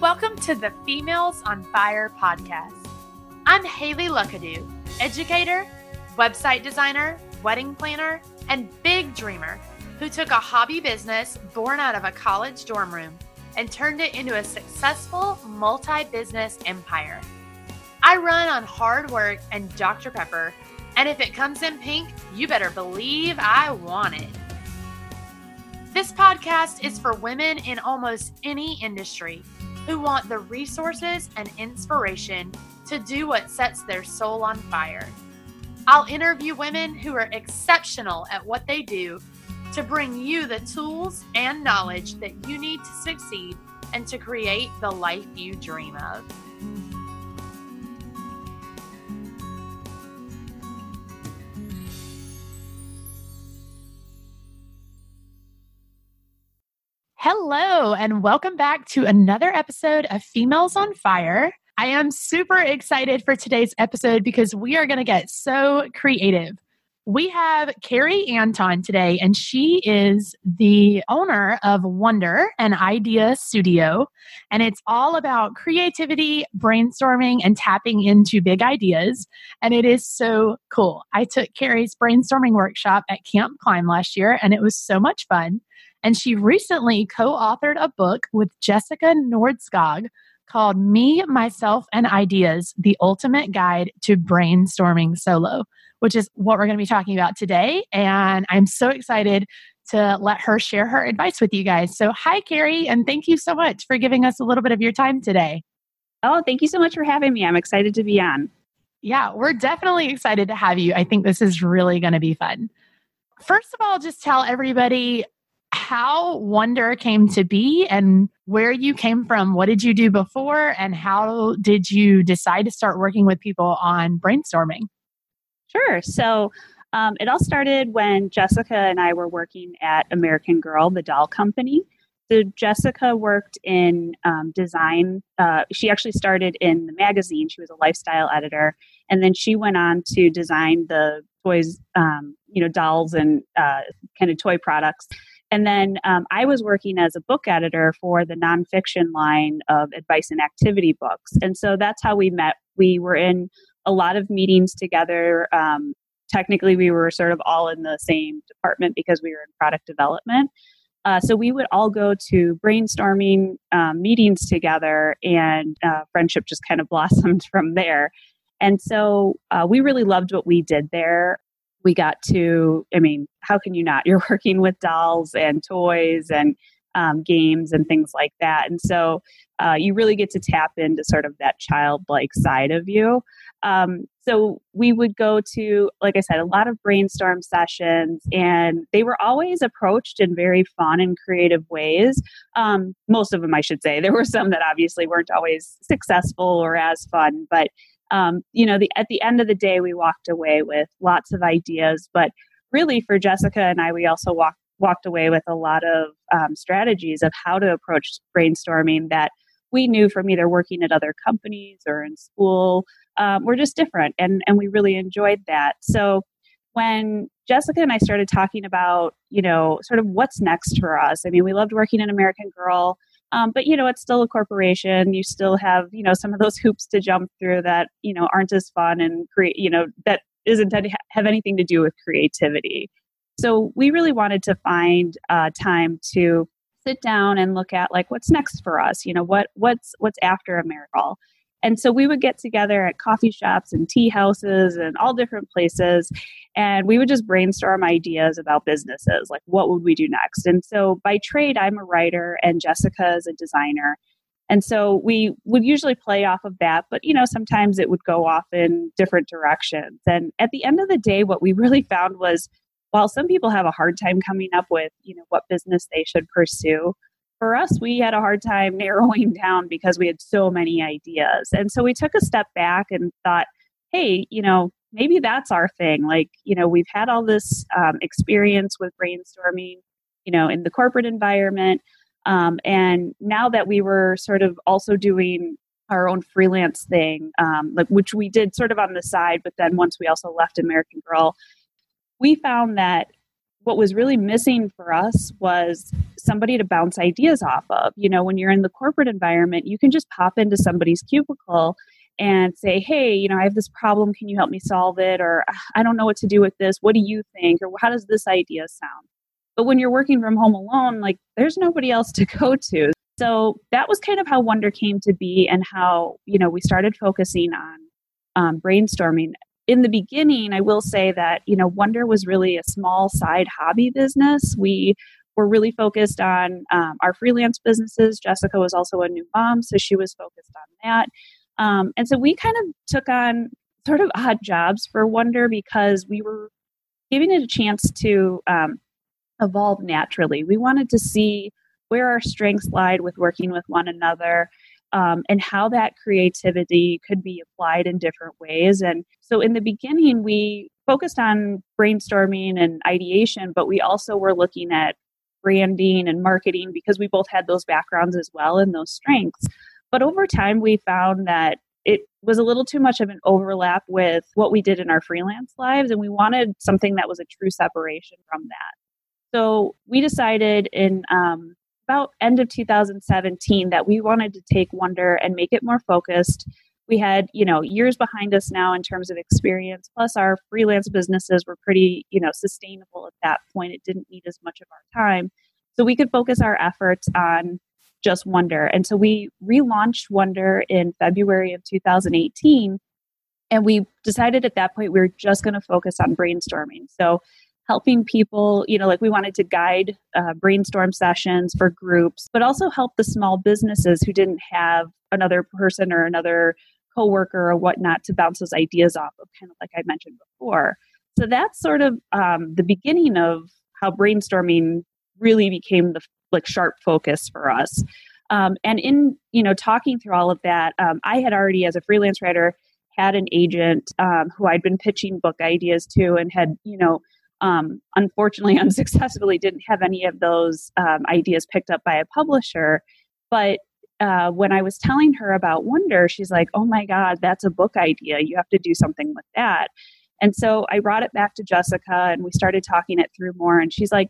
Welcome to the Females on Fire podcast. I'm Haley Luckadoo, educator, website designer, wedding planner, and big dreamer who took a hobby business born out of a college dorm room and turned it into a successful multi business empire. I run on hard work and Dr. Pepper, and if it comes in pink, you better believe I want it. This podcast is for women in almost any industry who want the resources and inspiration to do what sets their soul on fire. I'll interview women who are exceptional at what they do to bring you the tools and knowledge that you need to succeed and to create the life you dream of. Hello, and welcome back to another episode of Females on Fire. I am super excited for today's episode because we are going to get so creative. We have Carrie Anton today, and she is the owner of Wonder an Idea Studio. And it's all about creativity, brainstorming, and tapping into big ideas. And it is so cool. I took Carrie's brainstorming workshop at Camp Climb last year, and it was so much fun. And she recently co authored a book with Jessica Nordskog called Me, Myself, and Ideas The Ultimate Guide to Brainstorming Solo which is what we're going to be talking about today. And I'm so excited to let her share her advice with you guys. So, hi, Carrie, and thank you so much for giving us a little bit of your time today. Oh, thank you so much for having me. I'm excited to be on. Yeah, we're definitely excited to have you. I think this is really going to be fun. First of all, just tell everybody how Wonder came to be and where you came from. What did you do before, and how did you decide to start working with people on brainstorming? Sure. So um, it all started when Jessica and I were working at American Girl, the doll company. So Jessica worked in um, design. Uh, she actually started in the magazine. She was a lifestyle editor, and then she went on to design the toys, um, you know, dolls and uh, kind of toy products. And then um, I was working as a book editor for the nonfiction line of advice and activity books, and so that's how we met. We were in a lot of meetings together. Um, technically, we were sort of all in the same department because we were in product development. Uh, so we would all go to brainstorming um, meetings together, and uh, friendship just kind of blossomed from there. And so uh, we really loved what we did there. We got to, I mean, how can you not? You're working with dolls and toys and um, games and things like that. And so uh, you really get to tap into sort of that childlike side of you. Um, so we would go to, like I said, a lot of brainstorm sessions, and they were always approached in very fun and creative ways. Um, most of them, I should say. There were some that obviously weren't always successful or as fun, but um, you know, the, at the end of the day, we walked away with lots of ideas. But really, for Jessica and I, we also walked walked away with a lot of um, strategies of how to approach brainstorming that we knew from either working at other companies or in school um, were just different and and we really enjoyed that so when jessica and i started talking about you know sort of what's next for us i mean we loved working in american girl um, but you know it's still a corporation. You still have you know some of those hoops to jump through that you know aren't as fun and create you know that isn't to have anything to do with creativity. So we really wanted to find uh, time to sit down and look at like what's next for us? You know what what's what's after american and so we would get together at coffee shops and tea houses and all different places. And we would just brainstorm ideas about businesses, like what would we do next? And so by trade, I'm a writer and Jessica is a designer. And so we would usually play off of that, but you know, sometimes it would go off in different directions. And at the end of the day, what we really found was while some people have a hard time coming up with, you know, what business they should pursue, for us, we had a hard time narrowing down because we had so many ideas. And so we took a step back and thought, hey, you know, maybe that's our thing. Like, you know, we've had all this um, experience with brainstorming, you know, in the corporate environment. Um, and now that we were sort of also doing our own freelance thing, um, like which we did sort of on the side, but then once we also left American Girl, we found that what was really missing for us was somebody to bounce ideas off of. You know, when you're in the corporate environment, you can just pop into somebody's cubicle and say, hey, you know, I have this problem. Can you help me solve it? Or ah, I don't know what to do with this. What do you think? Or how does this idea sound? But when you're working from home alone, like there's nobody else to go to. So that was kind of how Wonder came to be and how, you know, we started focusing on um, brainstorming in the beginning, I will say that, you know, Wonder was really a small side hobby business. We were really focused on um, our freelance businesses. Jessica was also a new mom, so she was focused on that. Um, and so we kind of took on sort of odd jobs for Wonder because we were giving it a chance to um, evolve naturally. We wanted to see where our strengths lied with working with one another um, and how that creativity could be applied in different ways. And so in the beginning, we focused on brainstorming and ideation, but we also were looking at branding and marketing because we both had those backgrounds as well and those strengths. But over time, we found that it was a little too much of an overlap with what we did in our freelance lives, and we wanted something that was a true separation from that. So we decided in um, about end of 2017 that we wanted to take Wonder and make it more focused. We had, you know, years behind us now in terms of experience. Plus, our freelance businesses were pretty, you know, sustainable at that point. It didn't need as much of our time, so we could focus our efforts on just Wonder. And so we relaunched Wonder in February of 2018. And we decided at that point we were just going to focus on brainstorming. So helping people, you know, like we wanted to guide uh, brainstorm sessions for groups, but also help the small businesses who didn't have another person or another coworker or whatnot to bounce those ideas off of, kind of like I mentioned before. So that's sort of um, the beginning of how brainstorming really became the like sharp focus for us. Um, and in you know talking through all of that, um, I had already as a freelance writer had an agent um, who I'd been pitching book ideas to and had you know um, unfortunately, unsuccessfully didn't have any of those um, ideas picked up by a publisher. But uh, when I was telling her about Wonder, she's like, oh my God, that's a book idea. You have to do something with that. And so I brought it back to Jessica and we started talking it through more. And she's like,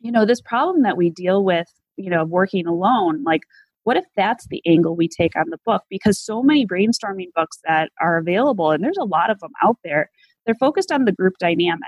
you know, this problem that we deal with, you know, working alone, like, what if that's the angle we take on the book? Because so many brainstorming books that are available, and there's a lot of them out there, they're focused on the group dynamic.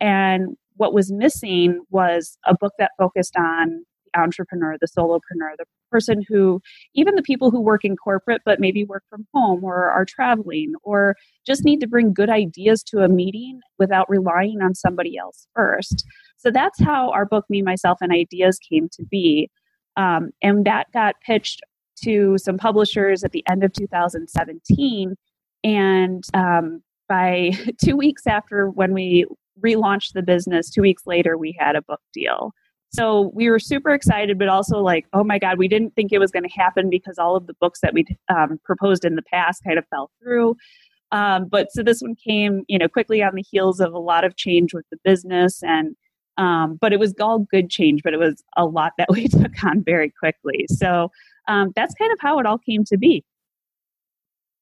And what was missing was a book that focused on the entrepreneur, the solopreneur, the person who, even the people who work in corporate but maybe work from home or are traveling or just need to bring good ideas to a meeting without relying on somebody else first. So that's how our book, Me, Myself, and Ideas came to be. Um, and that got pitched to some publishers at the end of 2017. And um, by two weeks after when we relaunched the business. Two weeks later, we had a book deal. So we were super excited, but also like, oh my God, we didn't think it was going to happen because all of the books that we um, proposed in the past kind of fell through. Um, but so this one came, you know, quickly on the heels of a lot of change with the business, and um, but it was all good change, but it was a lot that we took on very quickly. So um, that's kind of how it all came to be.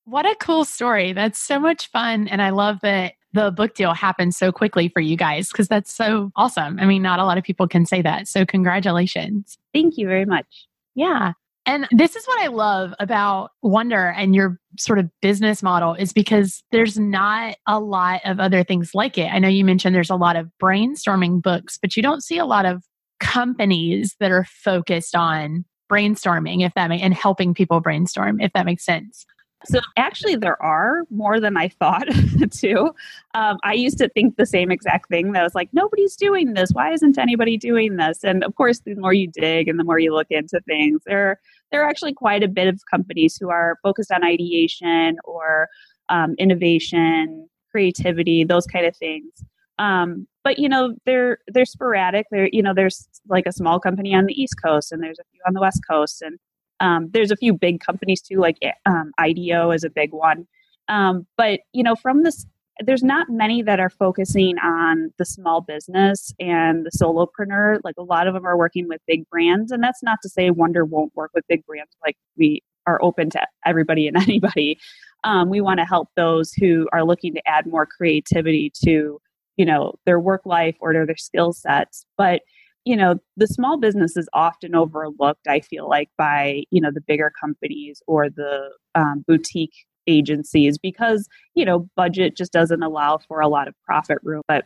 What a cool story. That's so much fun. And I love that the book deal happened so quickly for you guys because that's so awesome. I mean, not a lot of people can say that. So, congratulations. Thank you very much. Yeah. And this is what I love about Wonder and your sort of business model is because there's not a lot of other things like it. I know you mentioned there's a lot of brainstorming books, but you don't see a lot of companies that are focused on brainstorming if that may and helping people brainstorm if that makes sense. So actually, there are more than I thought. too. Um, I used to think the same exact thing. That was like, nobody's doing this. Why isn't anybody doing this? And of course, the more you dig and the more you look into things, there there are actually quite a bit of companies who are focused on ideation or um, innovation, creativity, those kind of things. Um, but you know, they're they're sporadic. They're you know, there's like a small company on the East Coast, and there's a few on the West Coast, and um, there's a few big companies too, like um, IDEO is a big one. Um, but you know, from this, there's not many that are focusing on the small business and the solopreneur. Like a lot of them are working with big brands, and that's not to say Wonder won't work with big brands. Like we are open to everybody and anybody. Um, we want to help those who are looking to add more creativity to you know their work life or their skill sets but you know the small business is often overlooked i feel like by you know the bigger companies or the um, boutique agencies because you know budget just doesn't allow for a lot of profit room. But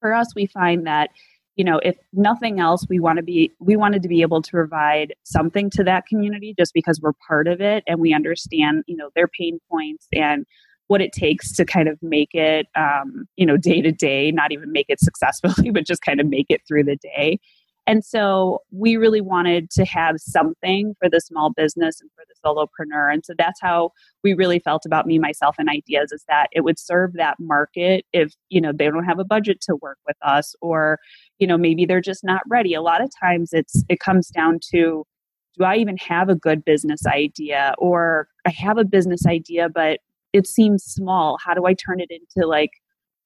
for us we find that you know if nothing else we want to be we wanted to be able to provide something to that community just because we're part of it and we understand you know their pain points and what it takes to kind of make it um, you know day to day not even make it successfully but just kind of make it through the day. And so we really wanted to have something for the small business and for the solopreneur. And so that's how we really felt about me myself and ideas is that it would serve that market if you know they don't have a budget to work with us or you know maybe they're just not ready. A lot of times it's it comes down to do i even have a good business idea? Or i have a business idea but it seems small. How do i turn it into like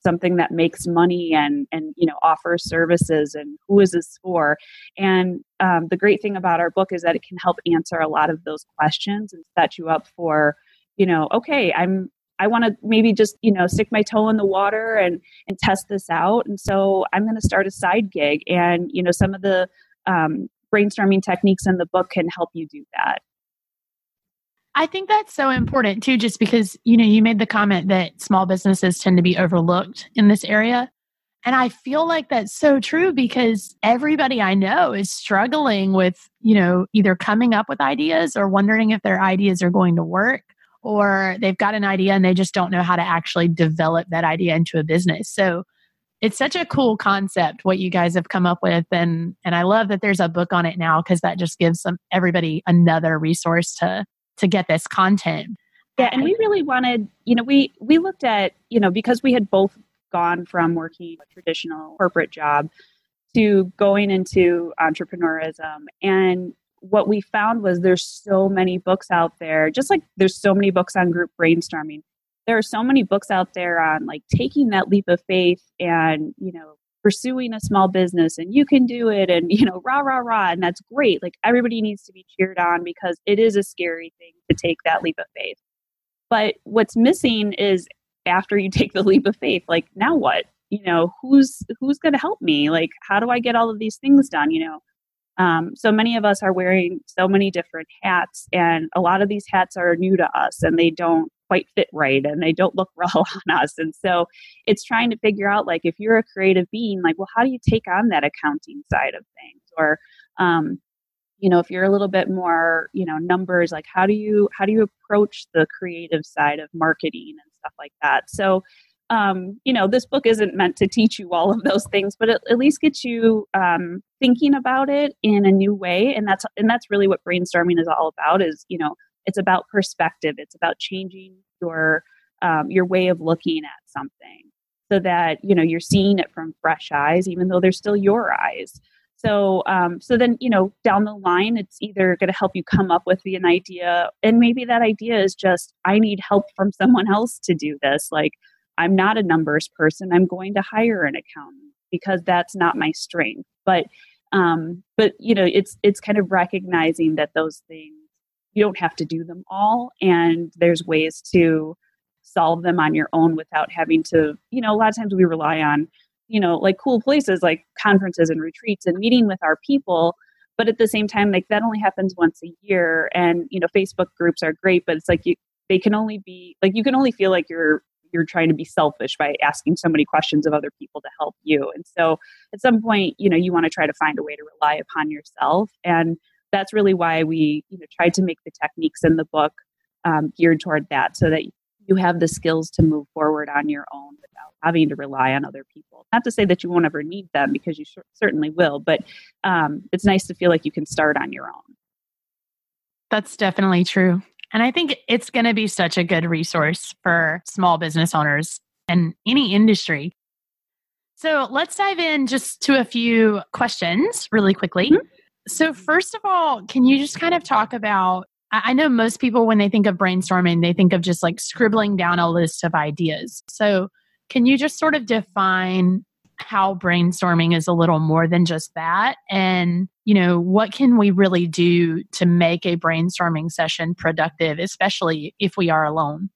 something that makes money and and you know offers services and who is this for? And um, the great thing about our book is that it can help answer a lot of those questions and set you up for you know okay i'm i want to maybe just you know stick my toe in the water and and test this out. And so i'm going to start a side gig and you know some of the um, brainstorming techniques in the book can help you do that I think that's so important too, just because, you know, you made the comment that small businesses tend to be overlooked in this area. And I feel like that's so true because everybody I know is struggling with, you know, either coming up with ideas or wondering if their ideas are going to work or they've got an idea and they just don't know how to actually develop that idea into a business. So it's such a cool concept what you guys have come up with and and I love that there's a book on it now because that just gives some everybody another resource to to get this content. Yeah, and we really wanted, you know, we we looked at, you know, because we had both gone from working a traditional corporate job to going into entrepreneurism and what we found was there's so many books out there just like there's so many books on group brainstorming there are so many books out there on like taking that leap of faith and you know pursuing a small business and you can do it and you know rah rah rah and that's great. Like everybody needs to be cheered on because it is a scary thing to take that leap of faith. But what's missing is after you take the leap of faith like now what? You know who's who's going to help me? Like how do i get all of these things done you know? Um, so many of us are wearing so many different hats and a lot of these hats are new to us and they don't quite fit right and they don't look well on us. And so it's trying to figure out like if you're a creative being, like, well, how do you take on that accounting side of things? Or um, you know, if you're a little bit more, you know, numbers, like how do you how do you approach the creative side of marketing and stuff like that? So um, you know, this book isn't meant to teach you all of those things, but it at least gets you um, thinking about it in a new way, and that's and that's really what brainstorming is all about. Is you know, it's about perspective. It's about changing your um, your way of looking at something so that you know you're seeing it from fresh eyes, even though they're still your eyes. So, um, so then you know down the line, it's either going to help you come up with an idea, and maybe that idea is just I need help from someone else to do this. Like I'm not a numbers person. I'm going to hire an accountant because that's not my strength. But um, but you know, it's it's kind of recognizing that those things you don't have to do them all and there's ways to solve them on your own without having to you know a lot of times we rely on you know like cool places like conferences and retreats and meeting with our people but at the same time like that only happens once a year and you know facebook groups are great but it's like you they can only be like you can only feel like you're you're trying to be selfish by asking so many questions of other people to help you and so at some point you know you want to try to find a way to rely upon yourself and that's really why we you know tried to make the techniques in the book um, geared toward that so that you have the skills to move forward on your own without having to rely on other people. Not to say that you won't ever need them because you sh- certainly will but um, it's nice to feel like you can start on your own. That's definitely true. And i think it's going to be such a good resource for small business owners and any industry. So let's dive in just to a few questions really quickly. Mm-hmm. So, first of all, can you just kind of talk about? I know most people, when they think of brainstorming, they think of just like scribbling down a list of ideas. So, can you just sort of define how brainstorming is a little more than just that? And, you know, what can we really do to make a brainstorming session productive, especially if we are alone?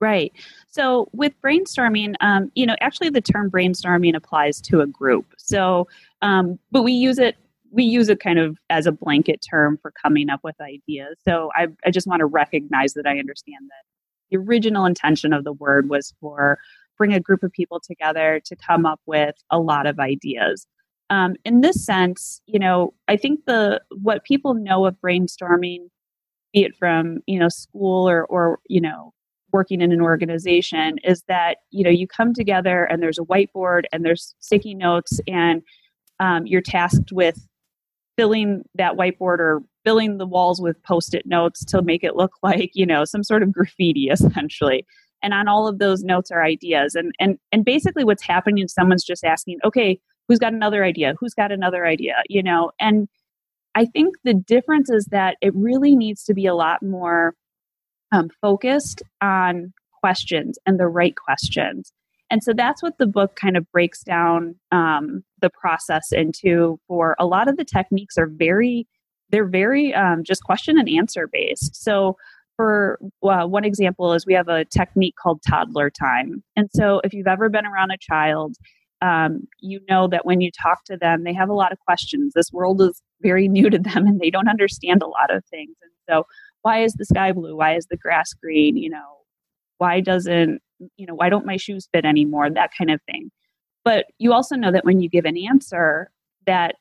Right. So with brainstorming, um, you know, actually the term brainstorming applies to a group. So, um, but we use it we use it kind of as a blanket term for coming up with ideas. So I, I just want to recognize that I understand that the original intention of the word was for bring a group of people together to come up with a lot of ideas. Um, in this sense, you know, I think the what people know of brainstorming, be it from you know school or or you know working in an organization is that you know you come together and there's a whiteboard and there's sticky notes and um, you're tasked with filling that whiteboard or filling the walls with post-it notes to make it look like you know some sort of graffiti essentially. And on all of those notes are ideas. And and and basically what's happening is someone's just asking okay who's got another idea? Who's got another idea? You know? And i think the difference is that it really needs to be a lot more um, focused on questions and the right questions. And so that's what the book kind of breaks down um, the process into. For a lot of the techniques are very, they're very um, just question and answer based. So for uh, one example is we have a technique called toddler time. And so if you've ever been around a child, um, you know that when you talk to them, they have a lot of questions. This world is very new to them and they don't understand a lot of things. And so why is the sky blue? Why is the grass green? You know, why doesn't, you know, why don't my shoes fit anymore? That kind of thing. But you also know that when you give an answer, that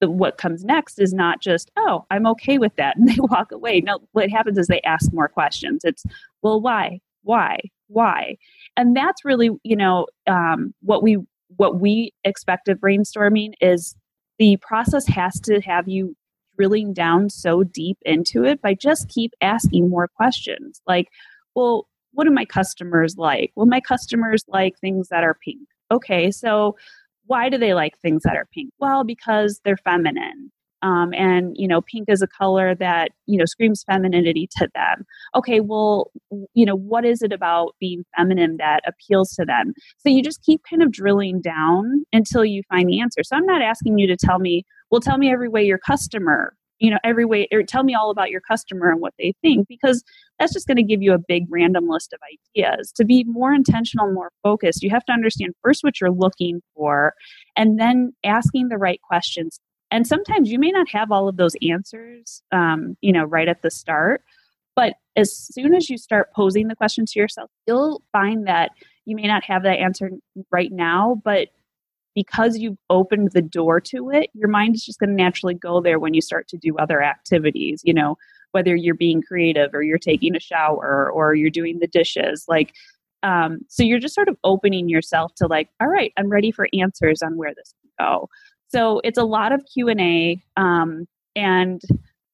the, what comes next is not just, oh, I'm okay with that, and they walk away. No, what happens is they ask more questions. It's, well, why? Why? Why? And that's really, you know, um, what we what we expect of brainstorming is the process has to have you drilling down so deep into it by just keep asking more questions like well what do my customers like? Well my customers like things that are pink. Okay so why do they like things that are pink? Well because they're feminine. Um, and you know pink is a color that you know screams femininity to them. Okay well you know what is it about being feminine that appeals to them? So you just keep kind of drilling down until you find the answer. So i'm not asking you to tell me well tell me every way your customer you know every way or tell me all about your customer and what they think because that's just going to give you a big random list of ideas. To be more intentional more focused you have to understand first what you're looking for and then asking the right questions. And sometimes you may not have all of those answers um, you know right at the start but as soon as you start posing the question to yourself you'll find that you may not have that answer right now but because you've opened the door to it, your mind is just going to naturally go there when you start to do other activities, you know, whether you're being creative or you're taking a shower or you're doing the dishes. Like, um, so you're just sort of opening yourself to like, all right, I'm ready for answers on where this can go. So it's a lot of Q and A, um, and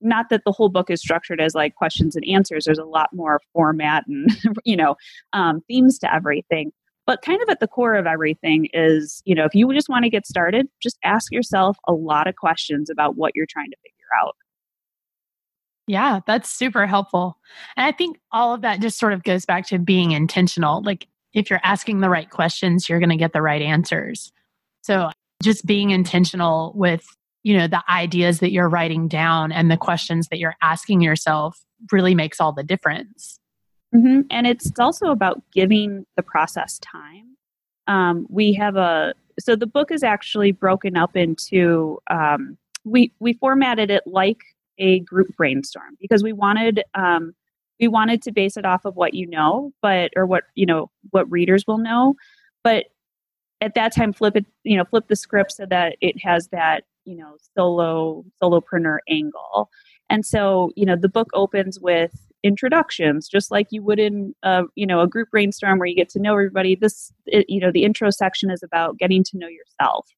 not that the whole book is structured as like questions and answers. There's a lot more format and you know um, themes to everything. But kind of at the core of everything is, you know, if you just want to get started, just ask yourself a lot of questions about what you're trying to figure out. Yeah, that's super helpful. And I think all of that just sort of goes back to being intentional. Like if you're asking the right questions, you're going to get the right answers. So just being intentional with, you know, the ideas that you're writing down and the questions that you're asking yourself really makes all the difference. Mm-hmm. And it's also about giving the process time. Um, we have a so the book is actually broken up into um, we we formatted it like a group brainstorm because we wanted um, we wanted to base it off of what you know, but or what you know what readers will know, but at that time flip it you know flip the script so that it has that you know solo solopreneur angle and so you know the book opens with introductions just like you would in a, you know a group brainstorm where you get to know everybody this it, you know the intro section is about getting to know yourself.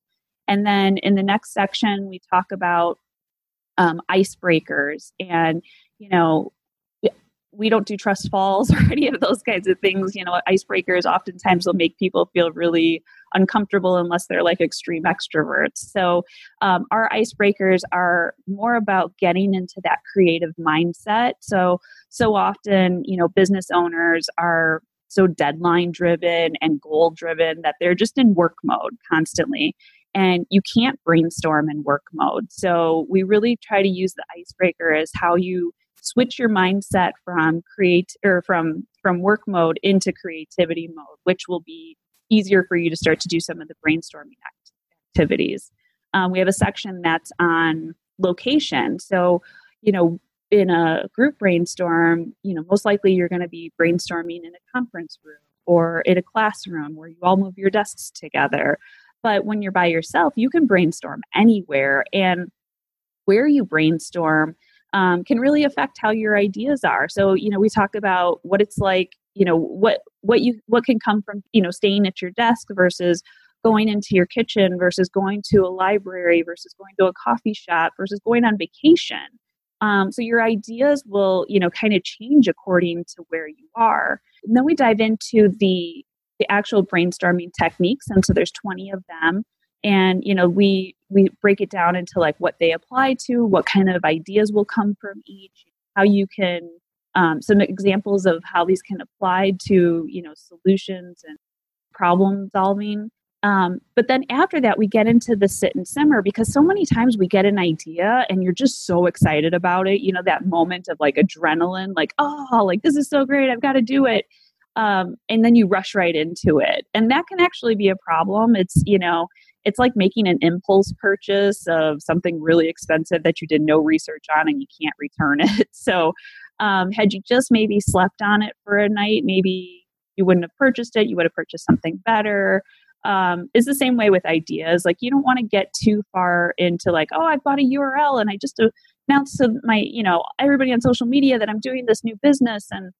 And then in the next section we talk about um, icebreakers and you know we don't do trust falls or any of those kinds of things. You know, icebreakers oftentimes will make people feel really uncomfortable unless they're like extreme extroverts. So, um, our icebreakers are more about getting into that creative mindset. So, so often, you know, business owners are so deadline driven and goal driven that they're just in work mode constantly. And you can't brainstorm in work mode. So, we really try to use the icebreaker as how you switch your mindset from create or from from work mode into creativity mode, which will be easier for you to start to do some of the brainstorming activities. Um, we have a section that's on location. So, you know, in a group brainstorm, you know, most likely you're going to be brainstorming in a conference room or in a classroom where you all move your desks together. But when you're by yourself, you can brainstorm anywhere. And where you brainstorm um, can really affect how your ideas are. So, you know, we talk about what it's like, you know, what what you what can come from, you know, staying at your desk versus going into your kitchen versus going to a library versus going to a coffee shop versus going on vacation. Um, so your ideas will, you know, kind of change according to where you are. And then we dive into the the actual brainstorming techniques, and so there's 20 of them. And you know, we we break it down into like what they apply to, what kind of ideas will come from each, how you can um, some examples of how these can apply to you know solutions and problem solving um, but then after that, we get into the sit and simmer because so many times we get an idea and you're just so excited about it. You know, that moment of like adrenaline, like, oh, like this is so great, I've got to do it. Um, and then you rush right into it. And that can actually be a problem. It's, you know, it's like making an impulse purchase of something really expensive that you did no research on and you can't return it. So, um, had you just maybe slept on it for a night, maybe you wouldn't have purchased it, you would have purchased something better um, the same way with ideas. Like you don't want to get too far into like, oh, I bought a URL and I just announced to my, you know, everybody on social media that I'm doing this new business, and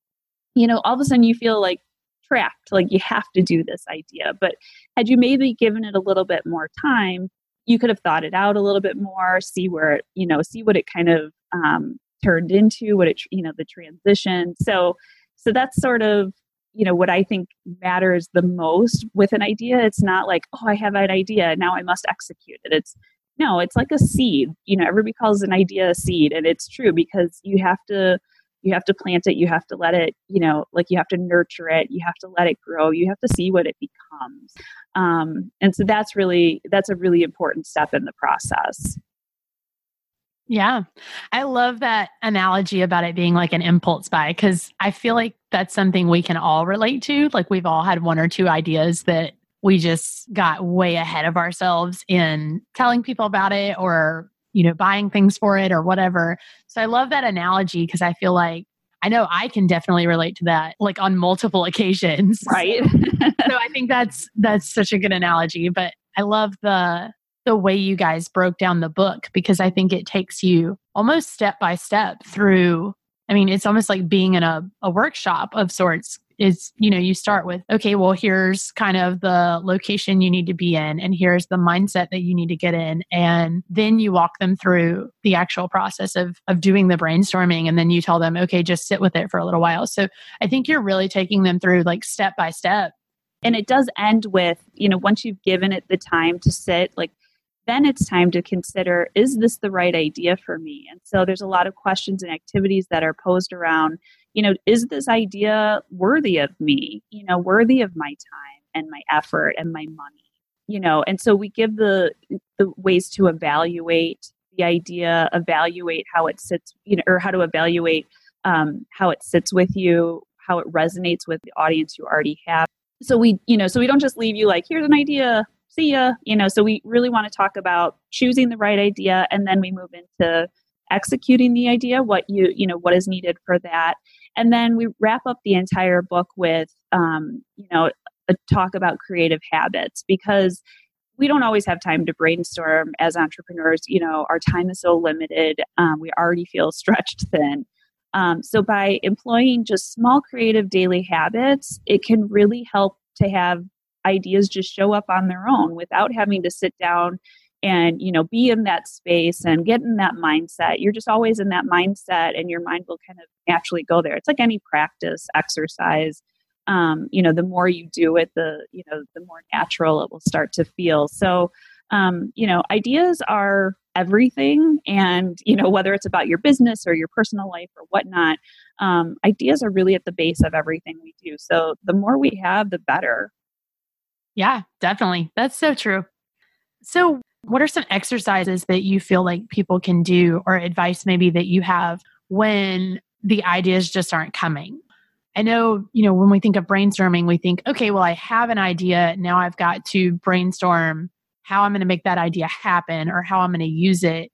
you know, all of a sudden you feel like trapped, like you have to do this idea. But had you maybe given it a little bit more time, you could have thought it out a little bit more, see where it, you know, see what it kind of um, turned into, what it, you know, the transition. So, so that's sort of you know what i think matters the most with an idea it's not like oh i have an idea now i must execute it it's no it's like a seed you know everybody calls an idea a seed and it's true because you have to you have to plant it you have to let it you know like you have to nurture it you have to let it grow you have to see what it becomes um, and so that's really that's a really important step in the process yeah. I love that analogy about it being like an impulse buy because I feel like that's something we can all relate to. Like we've all had one or two ideas that we just got way ahead of ourselves in telling people about it or, you know, buying things for it or whatever. So I love that analogy because I feel like I know I can definitely relate to that like on multiple occasions. Right. so I think that's that's such a good analogy, but I love the the way you guys broke down the book because I think it takes you almost step by step through. I mean, it's almost like being in a, a workshop of sorts. Is, you know, you start with, okay, well, here's kind of the location you need to be in, and here's the mindset that you need to get in. And then you walk them through the actual process of, of doing the brainstorming. And then you tell them, okay, just sit with it for a little while. So I think you're really taking them through like step by step and it does end with you know once you've given it the time to sit like then it's time to consider is this the right idea for me and so there's a lot of questions and activities that are posed around you know is this idea worthy of me you know worthy of my time and my effort and my money you know? And so we give the the ways to evaluate the idea evaluate how it sits you know or how to evaluate um, how it sits with you how it resonates with the audience you already have. So we you know so we don't just leave you like here's an idea see ya you know? So we really want to talk about choosing the right idea and then we move into executing the idea what you you know what is needed for that and then we wrap up the entire book with um, you know a talk about creative habits because we don't always have time to brainstorm as entrepreneurs. You know our time is so limited um, we already feel stretched thin. Um, so by employing just small creative daily habits it can really help to have ideas just show up on their own without having to sit down and you know be in that space and get in that mindset. You're just always in that mindset and your mind will kind of naturally go there. It's like any practice exercise. Um, you know the more you do it the you know the more natural it will start to feel. So um, you know ideas are everything and you know whether it's about your business or your personal life or whatnot um, ideas are really at the base of everything we do. So the more we have the better. Yeah, definitely. That's so true. So, what are some exercises that you feel like people can do or advice maybe that you have when the ideas just aren't coming. I know, you know, when we think of brainstorming, we think, okay, well, I have an idea. Now I've got to brainstorm how I'm going to make that idea happen or how I'm going to use it.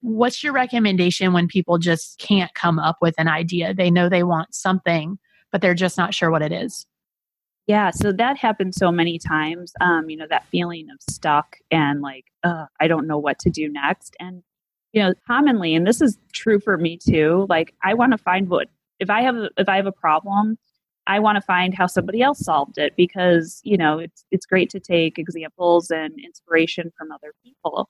What's your recommendation when people just can't come up with an idea? They know they want something, but they're just not sure what it is. Yeah, so that happens so many times. Um, you know, that feeling of stuck and like, I don't know what to do next. And you know, commonly, and this is true for me too. Like, I want to find what if I have if I have a problem, I want to find how somebody else solved it because you know it's it's great to take examples and inspiration from other people.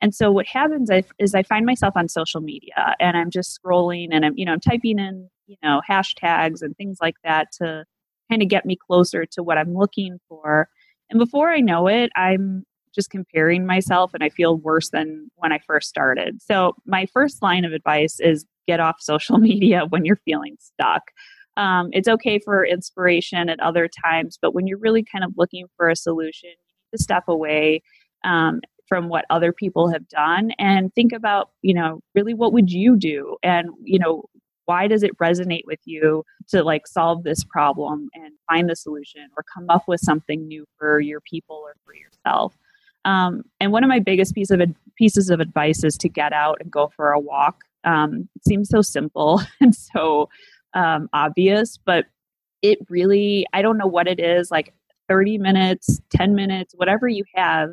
And so what happens is I find myself on social media and I'm just scrolling and I'm you know I'm typing in you know hashtags and things like that to kind of get me closer to what I'm looking for. And before I know it, I'm just comparing myself and I feel worse than when I first started. So, my first line of advice is get off social media when you're feeling stuck. Um, it's okay for inspiration at other times, but when you're really kind of looking for a solution, you need to step away um, from what other people have done and think about, you know, really what would you do? And, you know, why does it resonate with you to like solve this problem and find the solution or come up with something new for your people or for yourself? Um, and one of my biggest piece of pieces of advice is to get out and go for a walk. Um, it seems so simple and so um, obvious but it really i don't know what it is like 30 minutes 10 minutes whatever you have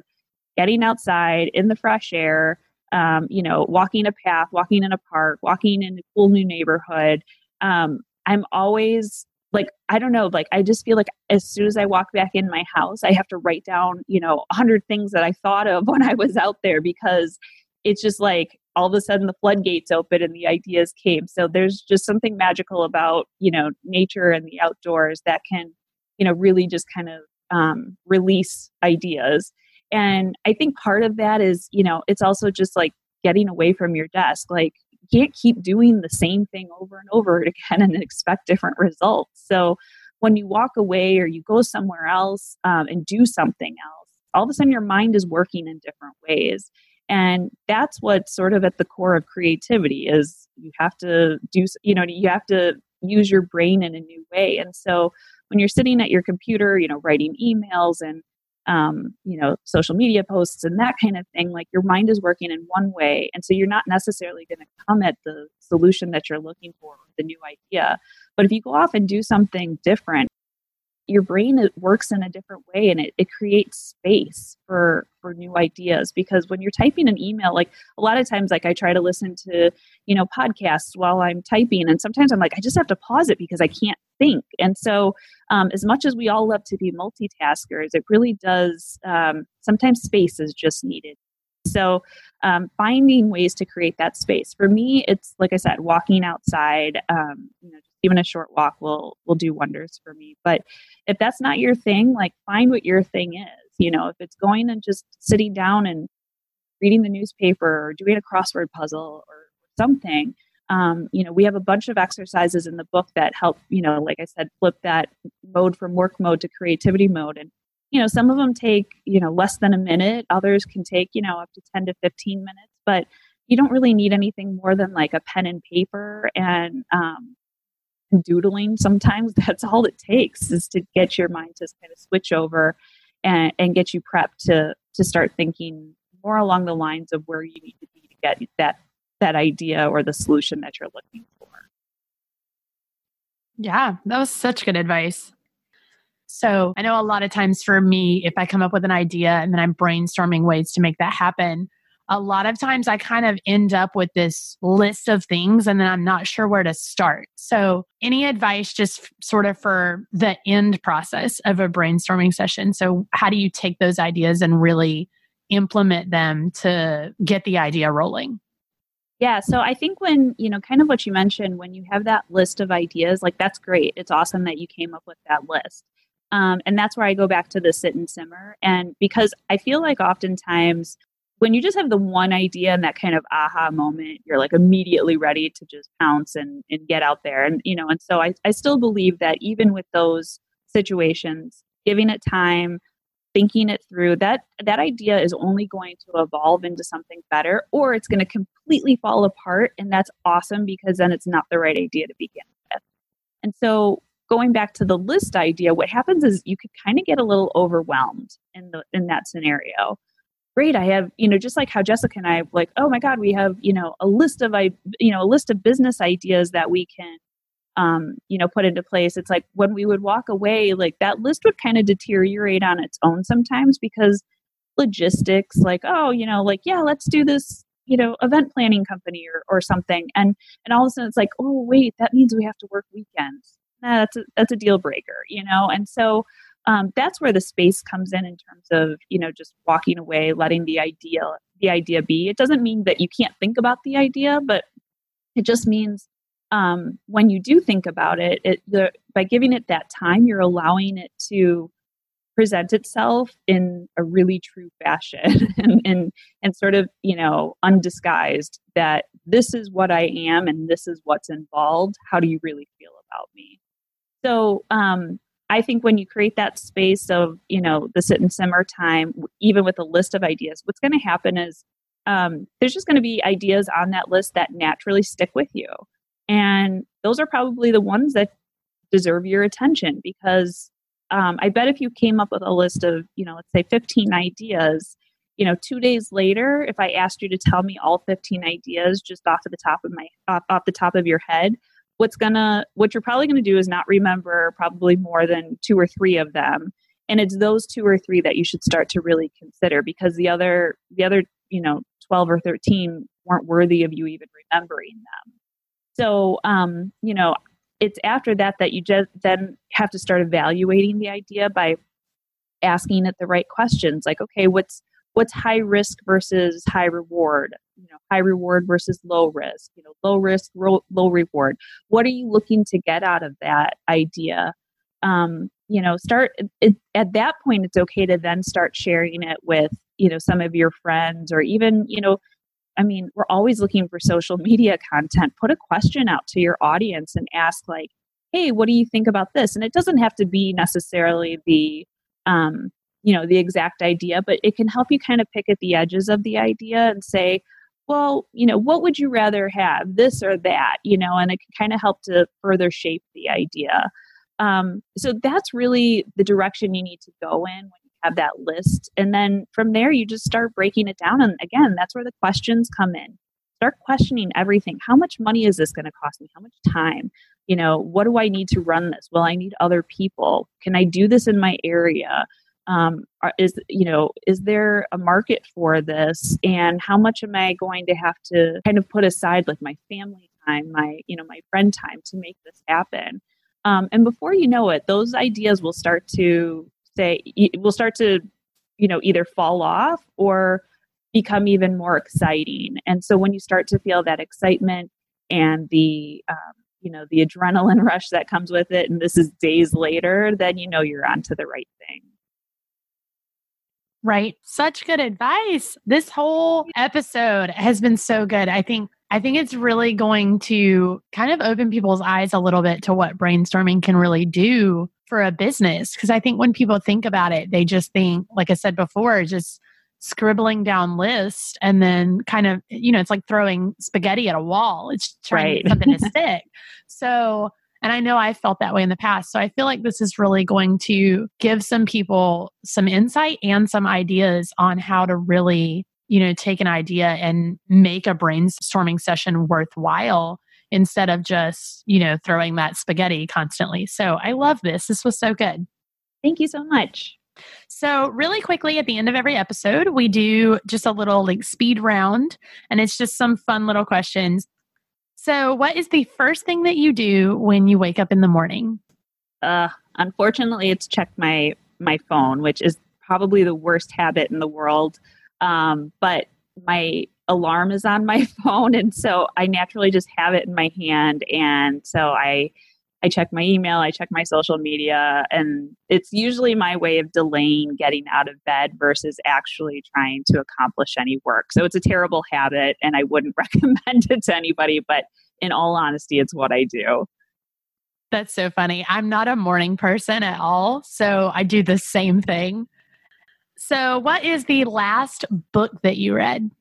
getting outside in the fresh air um, you know, walking a path, walking in a park, walking in a cool new neighborhood. Um, I'm always like, I don't know, like I just feel like as soon as I walk back in my house, I have to write down, you know, a hundred things that I thought of when I was out there because it's just like all of a sudden the floodgates open and the ideas came. So there's just something magical about, you know, nature and the outdoors that can, you know, really just kind of um, release ideas. And I think part of that is, you know, it's also just like getting away from your desk. Like, you can't keep doing the same thing over and over again and expect different results. So, when you walk away or you go somewhere else um, and do something else, all of a sudden your mind is working in different ways. And that's what's sort of at the core of creativity is you have to do, you know, you have to use your brain in a new way. And so when you're sitting at your computer, you know, writing emails and um, you know, social media posts and that kind of thing, like your mind is working in one way. And so you're not necessarily going to come at the solution that you're looking for, the new idea. But if you go off and do something different, your brain it works in a different way and it, it creates space for for new ideas because when you're typing an email like a lot of times like i try to listen to you know podcasts while i'm typing and sometimes i'm like i just have to pause it because i can't think. And so um, as much as we all love to be multitaskers it really does um, sometimes space is just needed. So um, finding ways to create that space. For me it's like i said walking outside um, you know even a short walk will will do wonders for me. But if that's not your thing like find what your thing is you know if it's going and just sitting down and reading the newspaper or doing a crossword puzzle or something um, you know we have a bunch of exercises in the book that help you know like i said flip that mode from work mode to creativity mode. And you know some of them take you know less than a minute. Others can take you know up to 10 to 15 minutes. But you don't really need anything more than like a pen and paper and um, doodling sometimes that's all it takes is to get your mind to kind of switch over and, and get you prepped to to start thinking more along the lines of where you need to be to get that that idea or the solution that you're looking for. Yeah that was such good advice. So i know a lot of times for me if i come up with an idea and then i'm brainstorming ways to make that happen a lot of times I kind of end up with this list of things and then I'm not sure where to start. So, any advice just sort of for the end process of a brainstorming session? So, how do you take those ideas and really implement them to get the idea rolling? Yeah, so I think when, you know, kind of what you mentioned, when you have that list of ideas, like that's great. It's awesome that you came up with that list. Um, and that's where I go back to the sit and simmer. And because I feel like oftentimes when you just have the one idea and that kind of aha moment, you're like immediately ready to just pounce and, and get out there. And, you know, and so I, I still believe that even with those situations, giving it time, thinking it through that that idea is only going to evolve into something better or it's going to completely fall apart and that's awesome because then it's not the right idea to begin with and so going back to the list idea what happens is you could kind of get a little overwhelmed in the in that scenario great i have you know just like how jessica and i like oh my god we have you know a list of i you know a list of business ideas that we can um, you know, put into place. It's like when we would walk away, like that list would kind of deteriorate on its own sometimes because logistics, like, oh, you know, like, yeah, let's do this, you know, event planning company or, or something. And and all of a sudden it's like, oh wait, that means we have to work weekends. Nah, that's a that's a deal breaker, you know? And so um, that's where the space comes in in terms of, you know, just walking away, letting the idea the idea be. It doesn't mean that you can't think about the idea, but it just means um, when you do think about it, it by giving it that time, you're allowing it to present itself in a really true fashion and, and and sort of you know undisguised that this is what I am and this is what's involved. How do you really feel about me? So um, I think when you create that space of you know the sit and simmer time, even with a list of ideas, what's going to happen is um, there's just going to be ideas on that list that naturally stick with you. And those are probably the ones that deserve your attention because um, I bet if you came up with a list of, you know, let's say 15 ideas, you know, two days later, if I asked you to tell me all 15 ideas just off of the top of my off, off the top of your head, what's gonna what you're probably gonna do is not remember probably more than two or three of them. And it's those two or three that you should start to really consider because the other the other, you know, 12 or 13 weren't worthy of you even remembering them. So, um, you know, it's after that that you just then have to start evaluating the idea by asking it the right questions like okay what's what's high risk versus high reward you know high reward versus low risk you know low risk ro- low reward what are you looking to get out of that idea um, you know start it, at that point it's okay to then start sharing it with you know some of your friends or even you know I mean, we're always looking for social media content. Put a question out to your audience and ask, like, hey, what do you think about this? And it doesn't have to be necessarily the, um, you know, the exact idea, but it can help you kind of pick at the edges of the idea and say, well, you know, what would you rather have, this or that? You know, and it can kind of help to further shape the idea. Um, so that's really the direction you need to go in when you have that list. And then from there, you just start breaking it down. And again, that's where the questions come in. Start questioning everything. How much money is this going to cost me? How much time? You know, what do I need to run this? Will I need other people? Can I do this in my area? Um, is you know is there a market for this? And how much am i going to have to kind of put aside like my family time my you know my friend time to make this happen? Um, and before you know it those ideas will start to say will start to you know either fall off or become even more exciting. And so when you start to feel that excitement and the um, you know the adrenaline rush that comes with it and this is days later then you know you're onto the right thing right such good advice. This whole episode has been so good. I think i think it's really going to kind of open people's eyes a little bit to what brainstorming can really do for a business because i think when people think about it they just think like i said before just scribbling down list and then kind of you know it's like throwing spaghetti at a wall. It's trying right. to get something to stick. So and i know I've felt that way in the past so i feel like this is really going to give some people some insight and some ideas on how to really you know take an idea and make a brainstorming session worthwhile instead of just, you know, throwing that spaghetti constantly. So I love this. This was so good. Thank you so much. So, really quickly at the end of every episode, we do just a little like speed round, and it's just some fun little questions. So, what is the first thing that you do when you wake up in the morning? Uh, unfortunately, it's check my my phone, which is probably the worst habit in the world. Um, but my alarm is on my phone and so I naturally just have it in my hand and so I I check my email, I check my social media and it's usually my way of delaying getting out of bed versus actually trying to accomplish any work. So it's a terrible habit and I wouldn't recommend it to anybody but in all honesty it's what I do. That's so funny. I'm not a morning person at all, so I do the same thing. So, what is the last book that you read?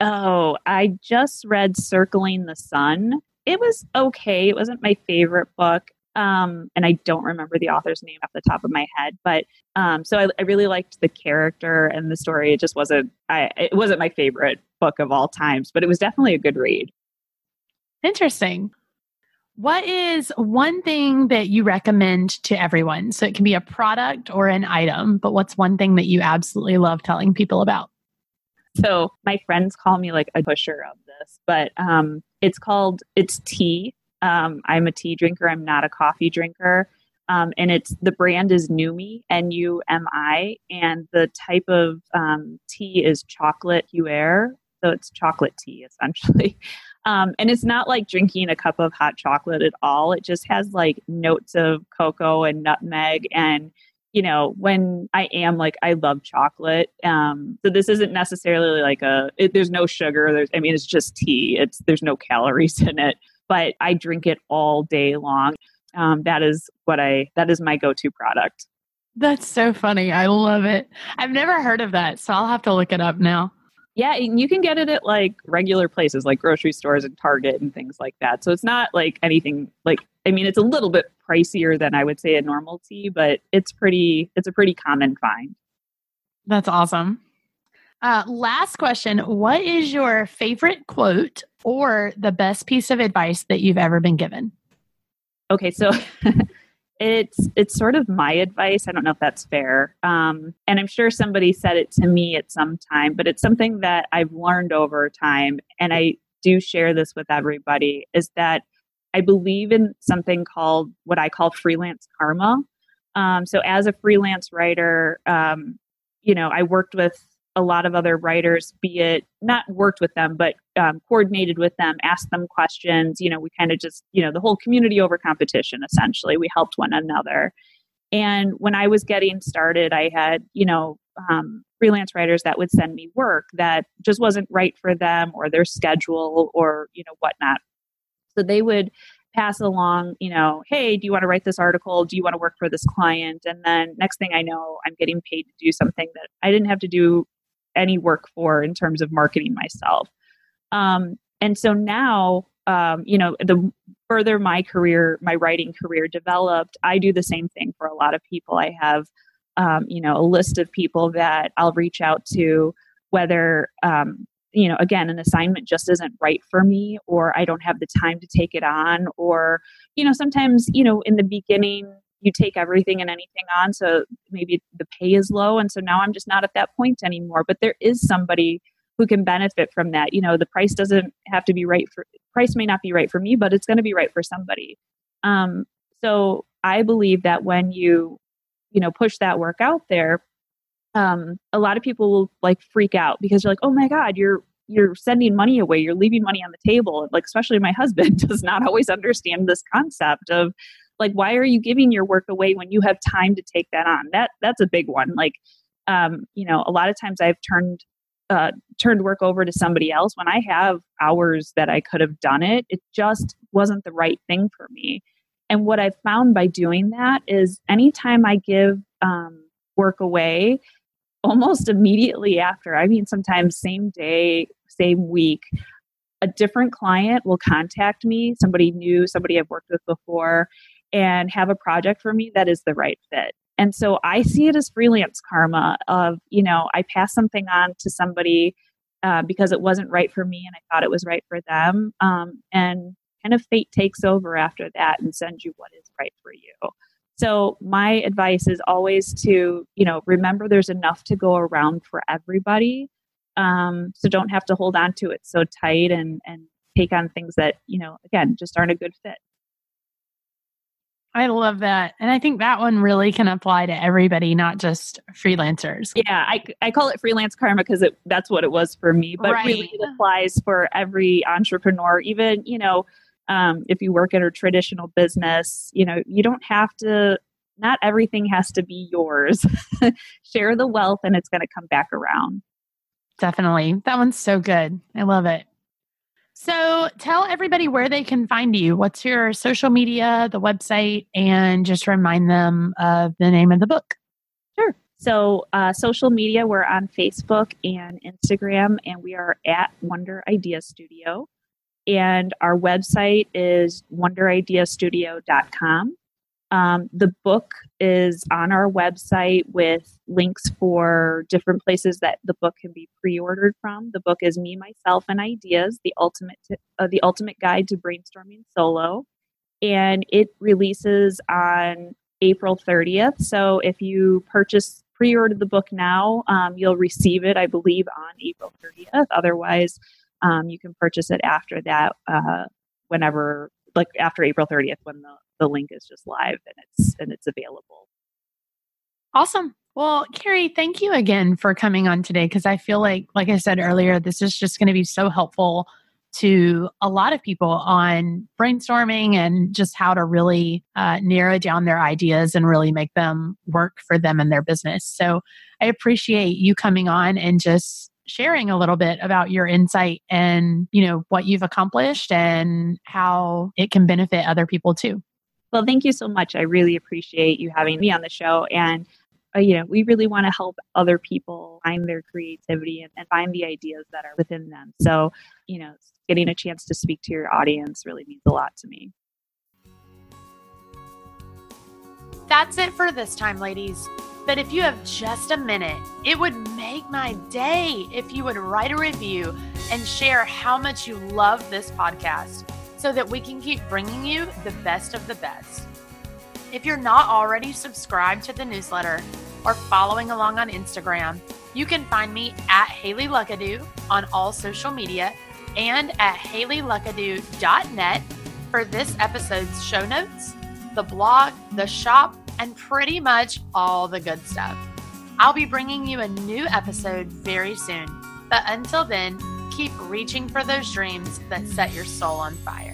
Oh, I just read Circling the Sun. It was okay. It wasn't my favorite book. Um, and I don't remember the author's name off the top of my head, but um, so I, I really liked the character and the story. It just wasn't I it wasn't my favorite book of all times, but it was definitely a good read. Interesting. What is one thing that you recommend to everyone? So it can be a product or an item, but what's one thing that you absolutely love telling people about? So my friends call me like a pusher of this, but um, it's called it's tea. Um, I'm a tea drinker. I'm not a coffee drinker. Um, and it's the brand is Numi, N U M I, and the type of um, tea is chocolate Puerh. So it's chocolate tea essentially. Um, and it's not like drinking a cup of hot chocolate at all. It just has like notes of cocoa and nutmeg and you know, when I am like, I love chocolate. Um, so this isn't necessarily like a, it, there's no sugar. There's, I mean, it's just tea. It's, there's no calories in it, but I drink it all day long. Um, that is what I, that is my go-to product. That's so funny. I love it. I've never heard of that. So I'll have to look it up now. Yeah, and you can get it at like regular places like grocery stores and Target and things like that. So it's not like anything like I mean it's a little bit pricier than I would say a normal tea, but it's pretty it's a pretty common find. That's awesome. Uh, last question. What is your favorite quote or the best piece of advice that you've ever been given? Okay, so it's it's sort of my advice. I don't know if that's fair, um, and I'm sure somebody said it to me at some time, but it's something that I've learned over time, and I do share this with everybody. Is that I believe in something called what I call freelance karma. Um, so as a freelance writer, um, you know, I worked with a lot of other writers, be it not worked with them, but um, coordinated with them, asked them questions. You know, we kind of just, you know, the whole community over competition essentially. We helped one another. And when I was getting started, I had, you know, um, freelance writers that would send me work that just wasn't right for them or their schedule or, you know, whatnot. So they would pass along, you know, hey, do you want to write this article? Do you want to work for this client? And then next thing I know, I'm getting paid to do something that I didn't have to do any work for in terms of marketing myself. Um, and so now, um, you know, the further my career, my writing career developed, I do the same thing for a lot of people. I have, um, you know, a list of people that I'll reach out to, whether, um, you know, again, an assignment just isn't right for me, or I don't have the time to take it on, or, you know, sometimes, you know, in the beginning, you take everything and anything on so maybe the pay is low and so now i'm just not at that point anymore. But there is somebody who can benefit from that. You know the price doesn't have to be right for price may not be right for me but it's going to be right for somebody. Um, so i believe that when you you know push that work out there um, a lot of people will like freak out because you're like oh my god you're you're sending money away you're leaving money on the table. Like especially my husband does not always understand this concept of like why are you giving your work away when you have time to take that on? That that's a big one. Like um, you know a lot of times i've turned uh, turned work over to somebody else when i have hours that i could have done it it just wasn't the right thing for me. And what i've found by doing that is anytime i give um, work away almost immediately after i mean sometimes same day same week a different client will contact me somebody new somebody i've worked with before and have a project for me that is the right fit. And so I see it as freelance karma of, you know, I pass something on to somebody uh, because it wasn't right for me and I thought it was right for them. Um, and kind of fate takes over after that and sends you what is right for you. So my advice is always to, you know, remember there's enough to go around for everybody. Um, so don't have to hold on to it so tight and and take on things that, you know, again, just aren't a good fit. I love that. And I think that one really can apply to everybody, not just freelancers. Yeah, I, I call it freelance karma because that's what it was for me. But right. really, it applies for every entrepreneur, even, you know, um, if you work in a traditional business, you know, you don't have to, not everything has to be yours. Share the wealth and it's going to come back around. Definitely. That one's so good. I love it. So tell everybody where they can find you. What's your social media, the website, and just remind them of the name of the book. Sure. So, uh, social media, we're on Facebook and Instagram, and we are at Wonder Idea Studio. And our website is wonderideastudio.com. Um, the book is on our website with links for different places that the book can be pre-ordered from. The book is Me, Myself, and Ideas: the ultimate uh, the ultimate guide to brainstorming solo, and it releases on April 30th. So if you purchase pre-order the book now, um, you'll receive it, I believe, on April 30th. Otherwise, um, you can purchase it after that, uh, whenever, like after April 30th, when the the link is just live and it's and it's available. Awesome. Well, Carrie, thank you again for coming on today because I feel like, like I said earlier, this is just going to be so helpful to a lot of people on brainstorming and just how to really uh, narrow down their ideas and really make them work for them and their business. So I appreciate you coming on and just sharing a little bit about your insight and you know what you've accomplished and how it can benefit other people too well, thank you so much. I really appreciate you having me on the show. And, uh, you know, we really want to help other people find their creativity and, and find the ideas that are within them. So, you know, getting a chance to speak to your audience really means a lot to me. That's it for this time, ladies. But if you have just a minute, it would make my day if you would write a review and share how much you love this podcast so that we can keep bringing you the best of the best. If you're not already subscribed to the newsletter or following along on Instagram, you can find me at Haley Luckadoo on all social media and at haleyluckadoo.net for this episode's show notes, the blog, the shop, and pretty much all the good stuff. I'll be bringing you a new episode very soon, but until then, keep reaching for those dreams that set your soul on fire.